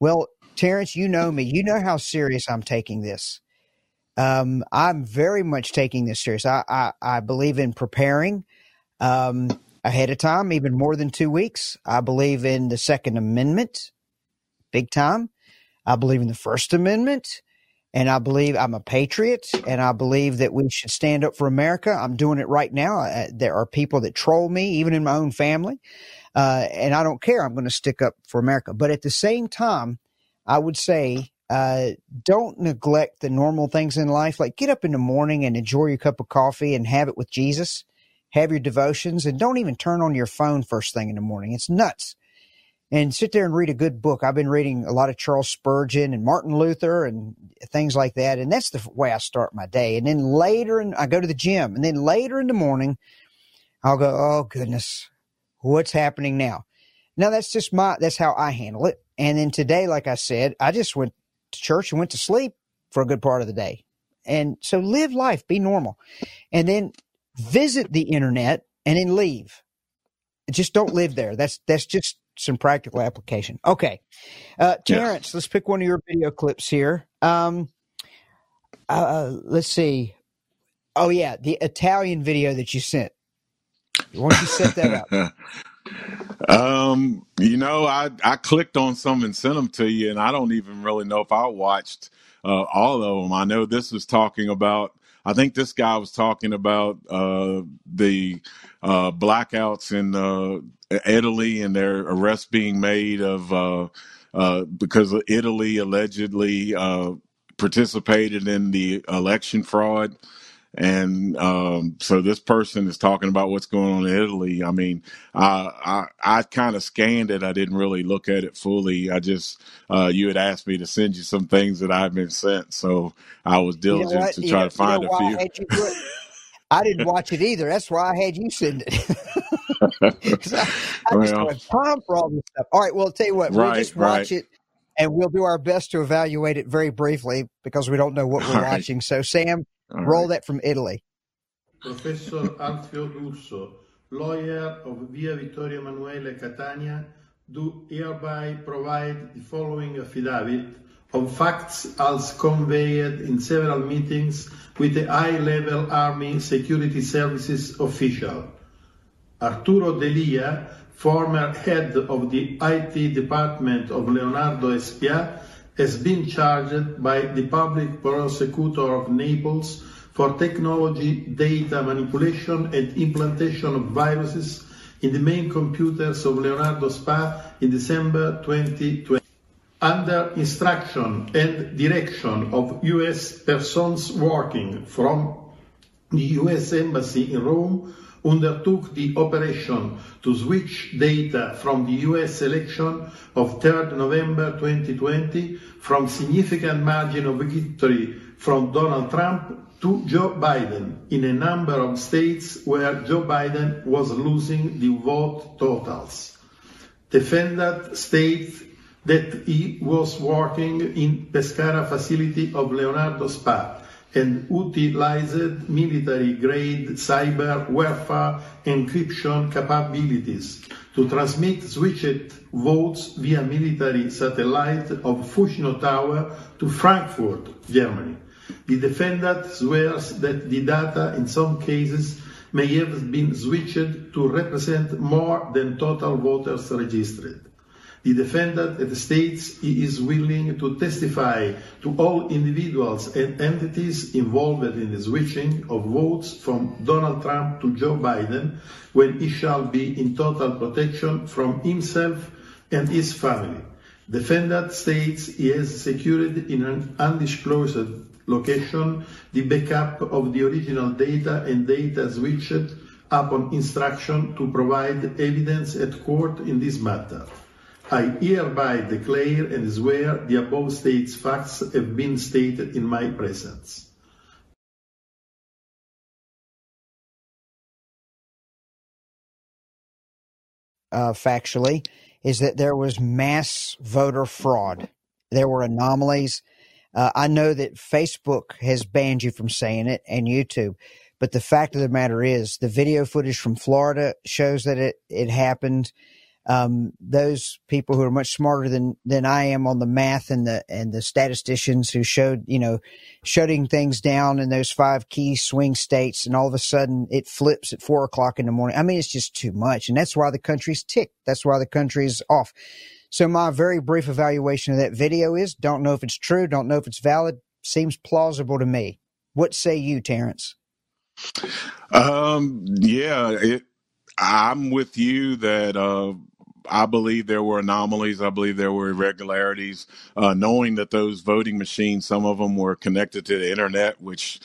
Well, Terrence, you know me. You know how serious I'm taking this. Um, I'm very much taking this serious. I I, I believe in preparing um, ahead of time, even more than two weeks. I believe in the Second Amendment, big time. I believe in the First Amendment. And I believe I'm a patriot and I believe that we should stand up for America. I'm doing it right now. There are people that troll me, even in my own family. Uh, and I don't care. I'm going to stick up for America. But at the same time, I would say, uh, don't neglect the normal things in life. Like get up in the morning and enjoy your cup of coffee and have it with Jesus. Have your devotions and don't even turn on your phone first thing in the morning. It's nuts and sit there and read a good book. I've been reading a lot of Charles Spurgeon and Martin Luther and things like that. And that's the way I start my day. And then later, in, I go to the gym. And then later in the morning, I'll go, oh, goodness, what's happening now? Now, that's just my, that's how I handle it. And then today, like I said, I just went to church and went to sleep for a good part of the day. And so live life, be normal. And then visit the internet and then leave. Just don't live there. That's, that's just some practical application. Okay. Uh, Terrence, let's pick one of your video clips here. Um, uh, let's see. Oh, yeah, the Italian video that you sent. Why don't you set that up? [laughs] um, you know, I, I clicked on some and sent them to you, and I don't even really know if I watched uh, all of them. I know this was talking about I think this guy was talking about uh, the uh, blackouts in uh, Italy and their arrests being made of uh, uh, because Italy allegedly participated in the election fraud. And um, so this person is talking about what's going on in Italy. I mean, I I kind of scanned it. I didn't really look at it fully. I just uh, you had asked me to send you some things that I've been sent, so I was diligent you know to try know, to find a few. I, [laughs] I didn't watch it either. That's why I had you send it. [laughs] I, I well, just don't have time for all this stuff. All right, well, I'll tell you what, we'll just watch right. it and we'll do our best to evaluate it very briefly because we don't know what we're all watching. Right. So, Sam, all Roll right. that from Italy. Professor Alfio D'Urso, lawyer of Via Vittorio Emanuele Catania, do hereby provide the following affidavit of facts as conveyed in several meetings with the high-level Army Security Services official. Arturo D'Elia, former head of the IT department of Leonardo Spa, has been charged by the public prosecutor of Naples for technology, data manipulation and implantation of viruses in the main computers of Leonardo Spa in December 2020. Under instruction and direction of US persons working from the US Embassy in Rome, undertook the operation to switch data from the US election of 3rd November 2020 from significant margin of victory from Donald Trump to Joe Biden in a number of states where Joe Biden was losing the vote totals. Defendant states that he was working in Pescara facility of Leonardo Spa and utilized military-grade cyber warfare encryption capabilities to transmit switched votes via military satellite of Fucino Tower to Frankfurt, Germany. The defendant swears that the data in some cases may have been switched to represent more than total voters registered. The defendant states he is willing to testify to all individuals and entities involved in the switching of votes from Donald Trump to Joe Biden when he shall be in total protection from himself and his family. Defendant states he has secured in an undisclosed location the backup of the original data and data switched upon instruction to provide evidence at court in this matter. I hereby declare and swear the above stated facts have been stated in my presence. Uh, factually, is that there was mass voter fraud. There were anomalies. Uh, I know that Facebook has banned you from saying it and YouTube, but the fact of the matter is the video footage from Florida shows that it, it happened um, those people who are much smarter than than I am on the math and the and the statisticians who showed you know shutting things down in those five key swing states, and all of a sudden it flips at four o'clock in the morning. I mean, it's just too much, and that's why the country's ticked. That's why the country's off. So my very brief evaluation of that video is: don't know if it's true, don't know if it's valid. Seems plausible to me. What say you, Terrence? Um, yeah, it, I'm with you that uh, I believe there were anomalies. I believe there were irregularities. Uh, knowing that those voting machines, some of them were connected to the internet, which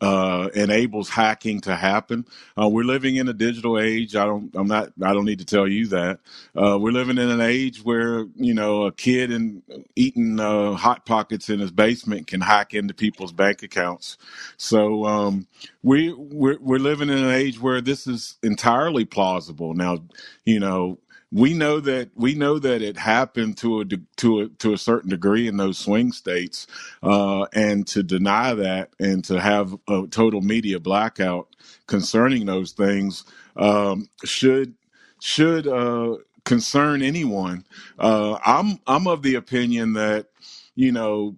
uh, enables hacking to happen. Uh, we're living in a digital age. I don't. I'm not. I don't need to tell you that. Uh, we're living in an age where you know a kid and eating uh, hot pockets in his basement can hack into people's bank accounts. So um, we we're, we're living in an age where this is entirely plausible. Now, you know, we know that we know that it happened to a to a to a certain degree in those swing states, uh, and to deny that and to have a total media blackout concerning those things um, should should uh, concern anyone. Uh, I'm I'm of the opinion that you know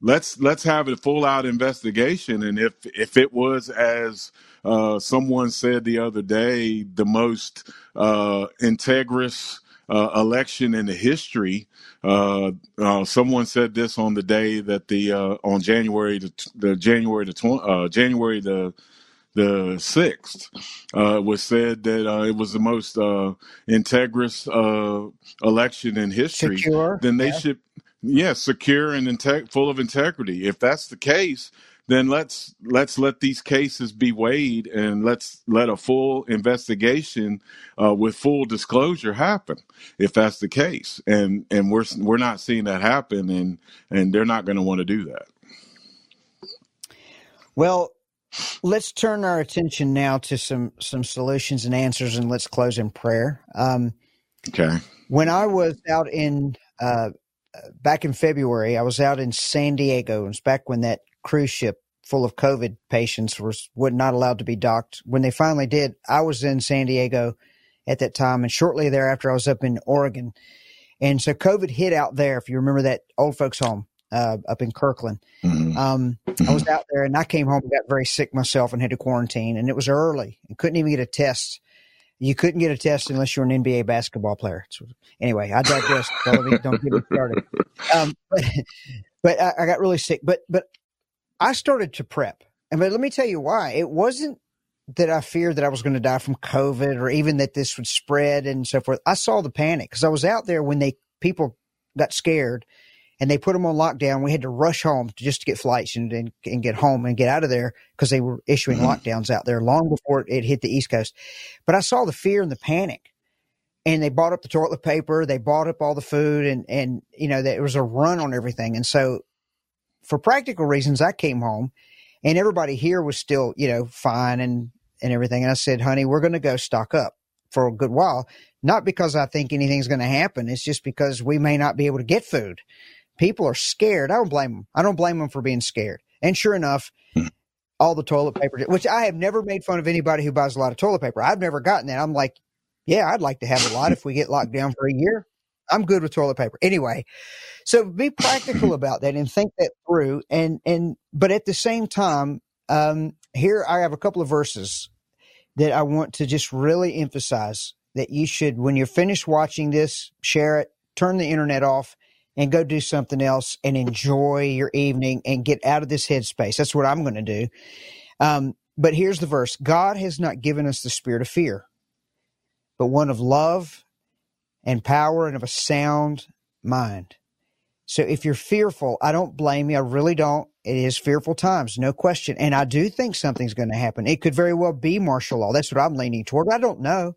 let's let's have a full out investigation, and if if it was as uh, someone said the other day, the most uh, integrous uh, election in the history. Uh, uh, someone said this on the day that the uh, on January the, the January the tw- January the the sixth uh, was said that uh, it was the most uh, integrous election in history. Secure. Then they yeah. should, yeah, secure and integ- full of integrity. If that's the case, then let's let's let these cases be weighed and let's let a full investigation uh, with full disclosure happen if that's the case. And and we're we're not seeing that happen and and they're not going to want to do that. Well let's turn our attention now to some some solutions and answers and let's close in prayer. Um, okay. when i was out in uh, back in february i was out in san diego. It was back when that cruise ship full of COVID patients was were not allowed to be docked. When they finally did, I was in San Diego at that time, and shortly thereafter, I was up in Oregon. And so COVID hit out there. If you remember that old folks' home uh, up in Kirkland, mm-hmm. Um, mm-hmm. I was out there, and I came home and got very sick myself and had to quarantine. And it was early, and couldn't even get a test. You couldn't get a test unless you're an NBA basketball player. So, anyway, I digress. don't get me started. [laughs] Um, but, but I, I got really sick. But but I started to prep. And but let me tell you why. It wasn't that I feared that I was going to die from COVID or even that this would spread and so forth. I saw the panic because I was out there when they people got scared and they put them on lockdown. We had to rush home to just to get flights and, and, and get home and get out of there because they were issuing mm-hmm. lockdowns out there long before it hit the East Coast. But I saw the fear and the panic. And they bought up the toilet paper, they bought up all the food, and and you know there was a run on everything. And so, for practical reasons, I came home, and everybody here was still you know fine and and everything. And I said, "Honey, we're going to go stock up for a good while." Not because I think anything's going to happen. It's just because we may not be able to get food people are scared. I don't blame them. I don't blame them for being scared. And sure enough, hmm. all the toilet paper, which I have never made fun of anybody who buys a lot of toilet paper. I've never gotten that. I'm like, yeah, I'd like to have a lot if we get locked down for a year. I'm good with toilet paper. Anyway, so be practical [coughs] about that and think that through. And and but at the same time, um, here I have a couple of verses that I want to just really emphasize that you should, when you're finished watching this, share it, turn the internet off, and go do something else and enjoy your evening and get out of this headspace. That's what I'm going to do. Um, but here's the verse God has not given us the spirit of fear, but one of love and power and of a sound mind. So if you're fearful, I don't blame you. I really don't. It is fearful times, no question. And I do think something's going to happen. It could very well be martial law. That's what I'm leaning toward. I don't know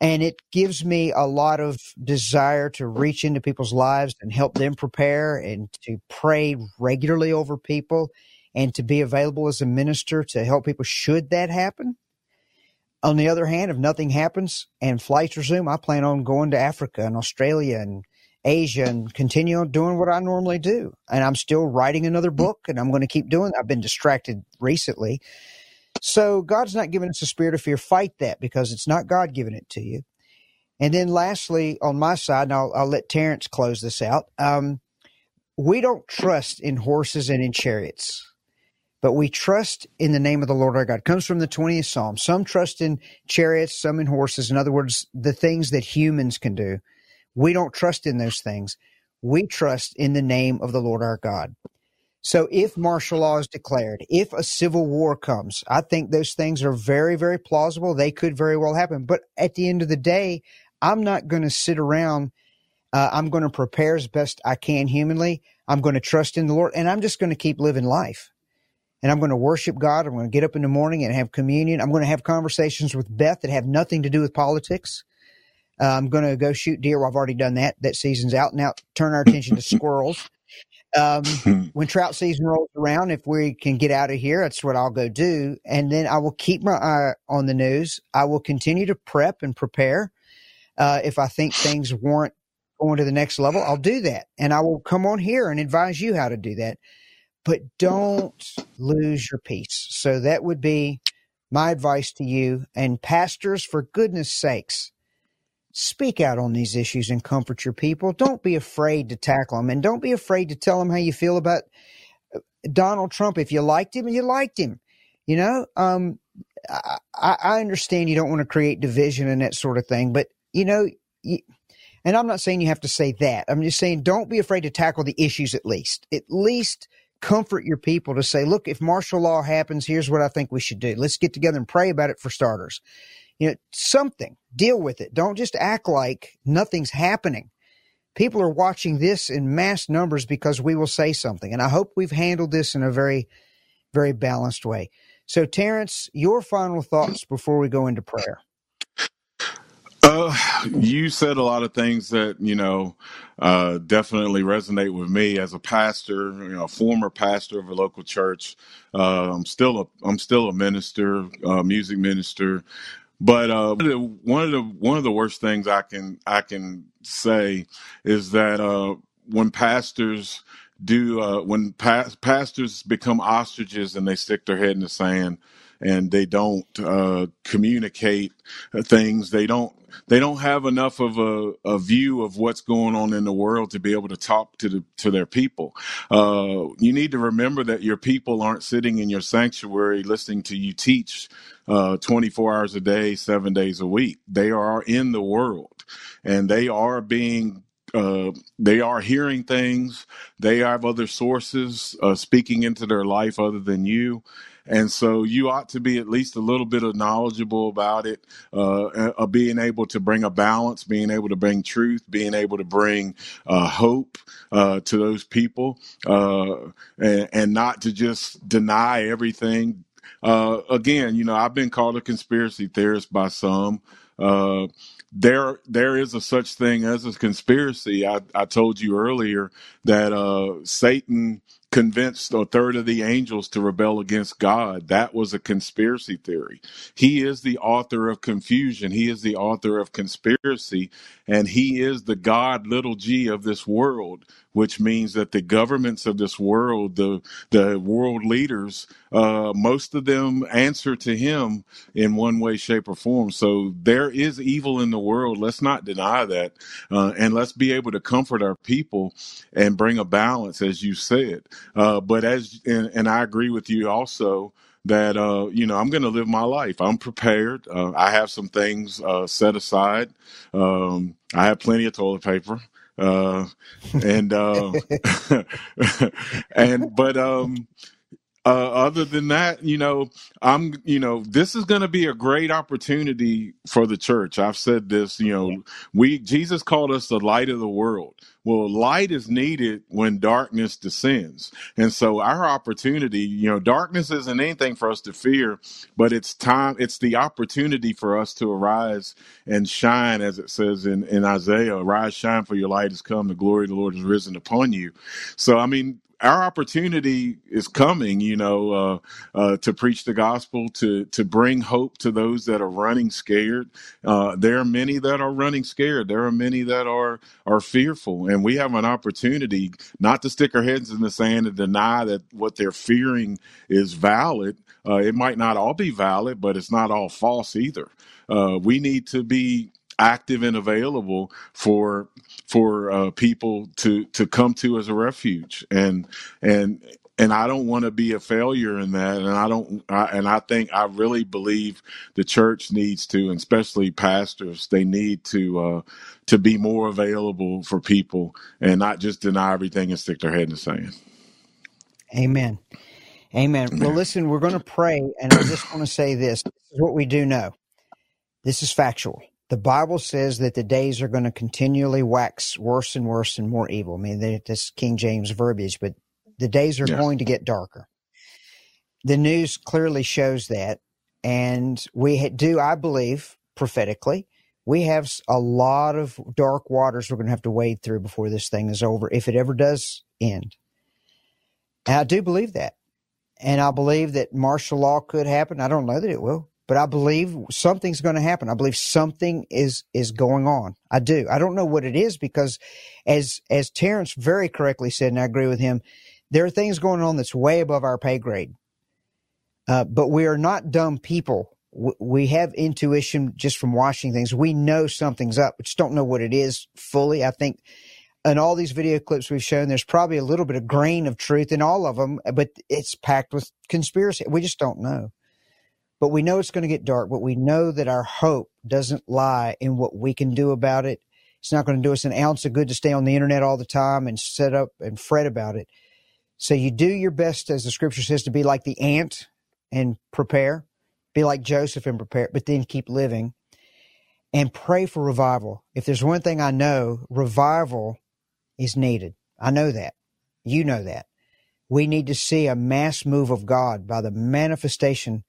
and it gives me a lot of desire to reach into people's lives and help them prepare and to pray regularly over people and to be available as a minister to help people should that happen. On the other hand, if nothing happens and flights resume, I plan on going to Africa and Australia and Asia and continue on doing what I normally do. And I'm still writing another book and I'm going to keep doing. I've been distracted recently so God's not giving us a spirit of fear. Fight that because it's not God giving it to you. And then lastly, on my side, and I'll, I'll let Terrence close this out. Um, we don't trust in horses and in chariots, but we trust in the name of the Lord our God. Comes from the 20th Psalm. Some trust in chariots, some in horses. In other words, the things that humans can do. We don't trust in those things. We trust in the name of the Lord our God. So if martial law is declared, if a civil war comes, I think those things are very, very plausible. They could very well happen. But at the end of the day, I'm not going to sit around. Uh, I'm going to prepare as best I can humanly. I'm going to trust in the Lord and I'm just going to keep living life. And I'm going to worship God. I'm going to get up in the morning and have communion. I'm going to have conversations with Beth that have nothing to do with politics. Uh, I'm going to go shoot deer. Well, I've already done that. That season's out. Now turn our attention to squirrels. Um, [laughs] when trout season rolls around, if we can get out of here, that's what I'll go do. And then I will keep my eye on the news. I will continue to prep and prepare. Uh, if I think things warrant going to the next level, I'll do that. And I will come on here and advise you how to do that. But don't lose your peace. So that would be my advice to you. And pastors, for goodness sakes, speak out on these issues and comfort your people. Don't be afraid to tackle them and don't be afraid to tell them how you feel about uh, Donald Trump. If you liked him, you liked him. You know, um, I, I understand you don't want to create division and that sort of thing, but you know, you, and I'm not saying you have to say that. I'm just saying don't be afraid to tackle the issues at least. At least comfort your people to say, look, if martial law happens, here's what I think we should do. Let's get together and pray about it for starters you know, something, deal with it. Don't just act like nothing's happening. People are watching this in mass numbers because we will say something. And I hope we've handled this in a very, very balanced way. So, Terrence, your final thoughts before we go into prayer. Uh, you said a lot of things that you know uh, definitely resonate with me as a pastor, you know, former pastor of a local church. Uh, I'm still a I'm still a minister, a music minister, but uh, one of the one of the worst things I can I can say is that uh, when pastors do uh, when pa- pastors become ostriches and they stick their head in the sand and they don't uh, communicate things they don't they don't have enough of a, a view of what's going on in the world to be able to talk to the to their people uh, you need to remember that your people aren't sitting in your sanctuary listening to you teach uh, 24 hours a day seven days a week they are in the world and they are being uh, they are hearing things. They have other sources uh, speaking into their life other than you. And so you ought to be at least a little bit of knowledgeable about it, uh, uh, being able to bring a balance, being able to bring truth, being able to bring uh, hope uh, to those people, uh, and, and, not to just deny everything. Uh, again, you know, I've been called a conspiracy theorist by some there there is a such thing as a conspiracy. I, I told you earlier that uh, Satan convinced a third of the angels to rebel against God. That was a conspiracy theory. He is the author of confusion. He is the author of conspiracy, and he is the God little g of this world, which means that the governments of this world, the the world leaders, uh, most of them answer to him in one way, shape, or form. So there is evil in the world. Let's not deny that, uh, and let's be able to comfort our people and bring a balance, as you said. Uh, but as and, and, I agree with you also that uh, you know I'm going to live my life. I'm prepared. Uh, I have some things uh, set aside. Um, I have plenty of toilet paper. Uh, and uh, [laughs] and but um, uh, other than that, you know, I'm, you know, this is going to be a great opportunity for the church. I've said this, you know, we, Jesus called us the light of the world. Well, light is needed when darkness descends. And so our opportunity, you know, darkness isn't anything for us to fear, but it's time, it's the opportunity for us to arise and shine, as it says in, in Isaiah, arise, shine, for your light has come, the glory of the Lord has risen upon you. So, I mean, our opportunity is coming, you know, uh, uh, to preach the gospel, to to bring hope to those that are running scared. Uh, there are many that are running scared. There are many that are are fearful, and we have an opportunity not to stick our heads in the sand and deny that what they're fearing is valid. Uh, it might not all be valid, but it's not all false either. Uh, we need to be active and available for for uh, people to to come to as a refuge and and and I don't want to be a failure in that and I don't I, and I think I really believe the church needs to and especially pastors they need to uh, to be more available for people and not just deny everything and stick their head in the sand. Amen. Amen. Well, listen, we're going to pray, and I just want to say this. This is what we do know. This is factual the Bible says that the days are going to continually wax worse and worse and more evil. I mean, that's King James verbiage, but the days are yeah. going to get darker. The news clearly shows that. And we do, I believe, prophetically, we have a lot of dark waters we're going to have to wade through before this thing is over, if it ever does end. And I do believe that. And I believe that martial law could happen. I don't know that it will but I believe something's going to happen. I believe something is is going on. I do. I don't know what it is because, as as Terrence very correctly said, and I agree with him, there are things going on that's way above our pay grade. Uh, but we are not dumb people. we have intuition just from watching things. We know something's up. We just don't know what it is fully. I think in all these video clips we've shown, there's probably a little bit of grain of truth in all of them, but it's packed with conspiracy. We just don't know but we know it's going to get dark, but we know that our hope doesn't lie in what we can do about it. It's not going to do us an ounce of good to stay on the internet all the time and set up and fret about it. So you do your best, as the scripture says, to be like the ant and prepare, be like Joseph and prepare, but then keep living and pray for revival. If there's one thing I know, revival is needed. I know that. You know that. We need to see a mass move of God by the manifestation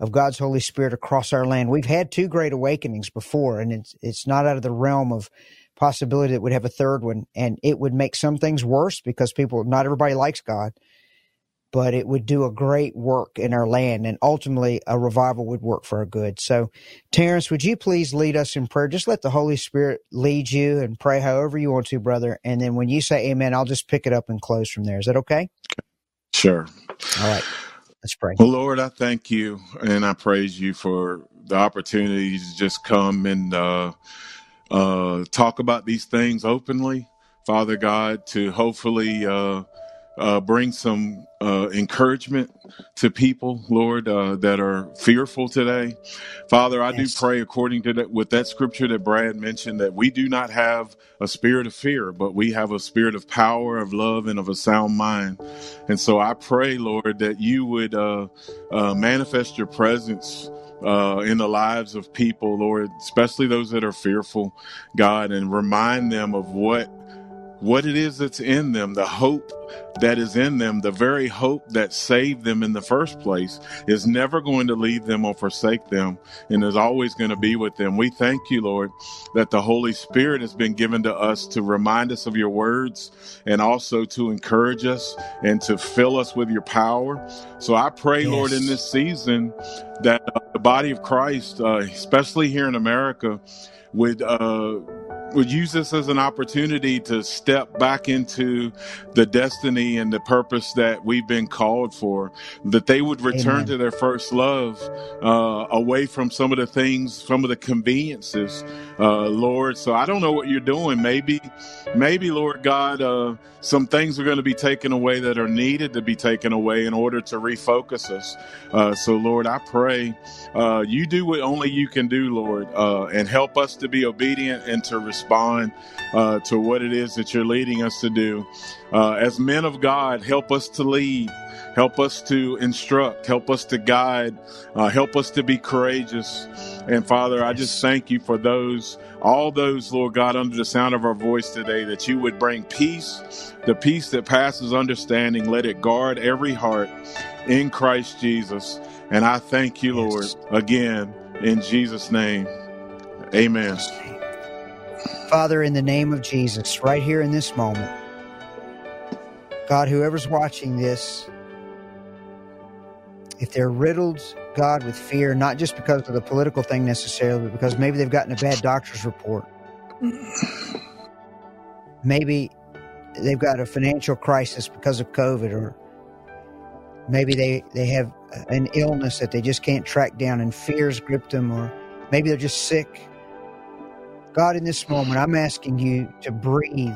of God's Holy Spirit across our land. We've had two great awakenings before, and it's it's not out of the realm of possibility that we'd have a third one, and it would make some things worse because people, not everybody likes God, but it would do a great work in our land, and ultimately a revival would work for our good. So, Terrence, would you please lead us in prayer? Just let the Holy Spirit lead you and pray however you want to, brother. And then when you say Amen, I'll just pick it up and close from there. Is that okay? Sure. All right. Let's pray. Well, Lord, I thank you and I praise you for the opportunity to just come and uh, uh, talk about these things openly, Father God, to hopefully uh, uh, bring some uh, encouragement to people, Lord, uh, that are fearful today. Father, I yes. do pray according to that with that scripture that Brad mentioned that we do not have a spirit of fear, but we have a spirit of power, of love, and of a sound mind. And so I pray, Lord, that you would uh, uh, manifest your presence uh, in the lives of people, Lord, especially those that are fearful, God, and remind them of what what it is that's in them, the hope that is in them, the very hope that saved them in the first place, is never going to leave them or forsake them and is always going to be with them. We thank you, Lord, that the Holy Spirit has been given to us to remind us of your words and also to encourage us and to fill us with your power. So I pray, yes. Lord, in this season that uh, the body of Christ, uh, especially here in America, would uh, would use this as an opportunity to step back into the destiny and the purpose that we've been called for, that they would return Amen. to their first love, uh, away from some of the things, some of the conveniences, uh, Lord. So I don't know what you're doing. Maybe, maybe, Lord God, uh, some things are going to be taken away that are needed to be taken away in order to refocus us. Uh, so, Lord, I pray uh, you do what only you can do, Lord, uh, and help us to be obedient and to respond uh, to what it is that you're leading us to do. Uh, as men of God, help us to lead. Help us to instruct, help us to guide, uh, help us to be courageous. And Father, I just thank you for those, all those, Lord God, under the sound of our voice today, that you would bring peace, the peace that passes understanding. Let it guard every heart in Christ Jesus. And I thank you, Lord, again, in Jesus' name. Amen. Father, in the name of Jesus, right here in this moment, God, whoever's watching this, if they're riddled, God, with fear, not just because of the political thing necessarily, but because maybe they've gotten a bad doctor's report. Maybe they've got a financial crisis because of COVID, or maybe they, they have an illness that they just can't track down and fears gripped them, or maybe they're just sick. God, in this moment, I'm asking you to breathe.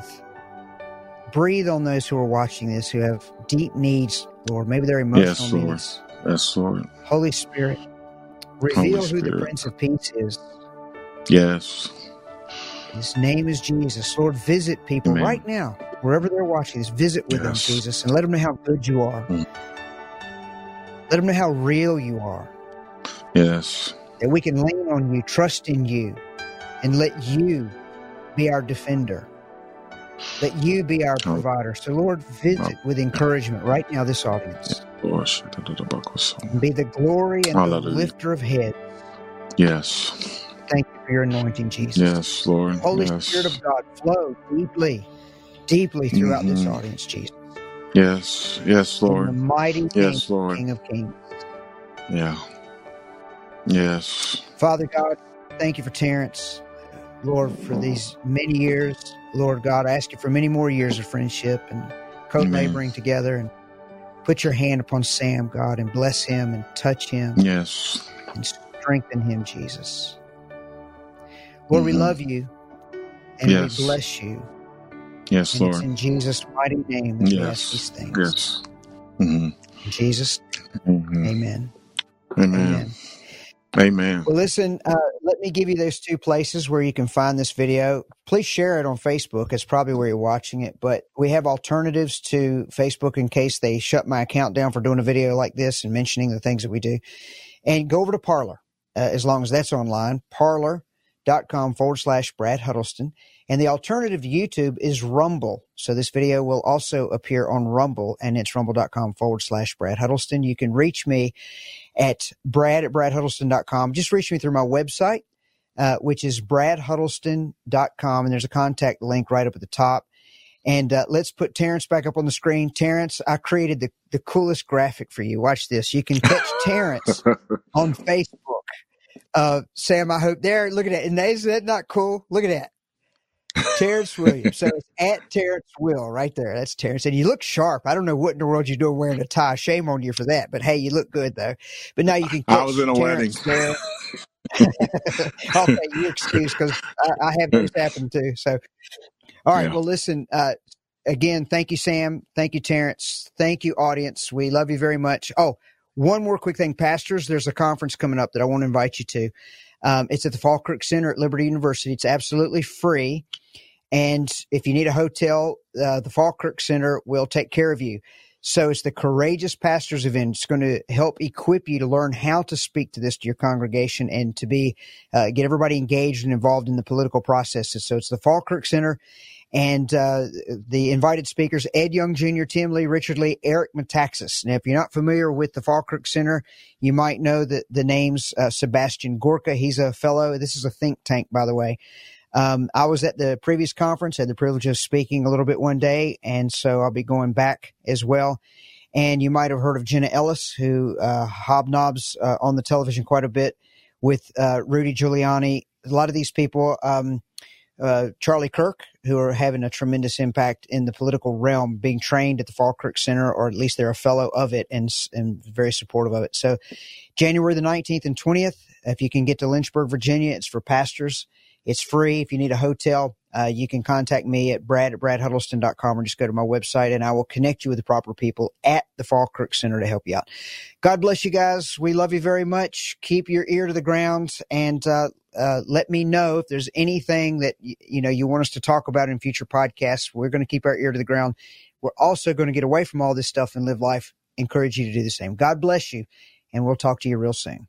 Breathe on those who are watching this who have deep needs, Lord. Maybe they're emotional yes, Lord. needs. Yes, Lord. Holy Spirit, reveal Holy Spirit. who the Prince of Peace is. Yes. His name is Jesus. Lord, visit people Amen. right now, wherever they're watching this. Visit with yes. them, Jesus, and let them know how good you are. Mm. Let them know how real you are. Yes. That we can lean on you, trust in you, and let you be our defender. Let you be our oh. provider. So, Lord, visit with encouragement right now this audience. And be the glory and Hallelujah. the lifter of heads. Yes. Thank you for your anointing, Jesus. Yes, Lord. Holy yes. Spirit of God, flow deeply, deeply throughout mm-hmm. this audience, Jesus. Yes, yes, Lord. In the mighty yes, King, Lord. King of Kings. Yeah. Yes. Father God, thank you for Terrence. Lord, for these many years. Lord God, I ask you for many more years of friendship and co laboring together. And put your hand upon Sam, God, and bless him and touch him. Yes. And strengthen him, Jesus. Lord, mm-hmm. we love you and yes. we bless you. Yes, and Lord. It's in Jesus' mighty name that yes. we ask these things. Yes. Mm-hmm. In Jesus. Mm-hmm. Amen. Amen. Amen. Amen. Well, listen, uh, let me give you those two places where you can find this video. Please share it on Facebook. It's probably where you're watching it, but we have alternatives to Facebook in case they shut my account down for doing a video like this and mentioning the things that we do. And go over to Parler uh, as long as that's online, parler.com forward slash Brad Huddleston. And the alternative to YouTube is Rumble. So this video will also appear on Rumble and it's rumble.com forward slash Brad Huddleston. You can reach me at brad at bradhuddleston.com. Just reach me through my website, uh, which is bradhuddleston.com. And there's a contact link right up at the top. And uh, let's put Terrence back up on the screen. Terrence, I created the, the coolest graphic for you. Watch this. You can catch Terrence [laughs] on Facebook. Uh, Sam, I hope there. Look at that. And is that not cool? Look at that. Terrence Williams. So it's at Terrence Will right there. That's Terrence. And you look sharp. I don't know what in the world you're doing wearing a tie. Shame on you for that. But hey, you look good though. But now you can. [laughs] I was in a Terrence wedding. okay, [laughs] [laughs] you excuse because I, I, have this happen too. So, all right. Yeah. Well, listen. Uh, again, thank you, Sam. Thank you, Terrence. Thank you, audience. We love you very much. Oh, one more quick thing, pastors. There's a conference coming up that I want to invite you to. Um, it's at the Falkirk Center at Liberty University. It's absolutely free. And if you need a hotel, uh, the Falkirk Center will take care of you. So it's the Courageous Pastors event. It's going to help equip you to learn how to speak to this to your congregation and to be uh, get everybody engaged and involved in the political processes. So it's the Falkirk Center, and uh, the invited speakers Ed Young Jr., Tim Lee, Richard Lee, Eric Metaxas. Now, if you're not familiar with the Falkirk Center, you might know the the names uh, Sebastian Gorka. He's a fellow. This is a think tank, by the way. Um, I was at the previous conference, had the privilege of speaking a little bit one day, and so I'll be going back as well. And you might have heard of Jenna Ellis, who uh, hobnobs uh, on the television quite a bit with uh, Rudy Giuliani. A lot of these people, um, uh, Charlie Kirk, who are having a tremendous impact in the political realm, being trained at the Falkirk Center, or at least they're a fellow of it and, and very supportive of it. So, January the 19th and 20th, if you can get to Lynchburg, Virginia, it's for pastors. It's free. If you need a hotel, uh, you can contact me at brad at bradhuddleston.com or just go to my website and I will connect you with the proper people at the Falkirk Center to help you out. God bless you guys. We love you very much. Keep your ear to the ground and uh, uh, let me know if there's anything that you know you want us to talk about in future podcasts. We're going to keep our ear to the ground. We're also going to get away from all this stuff and live life. Encourage you to do the same. God bless you, and we'll talk to you real soon.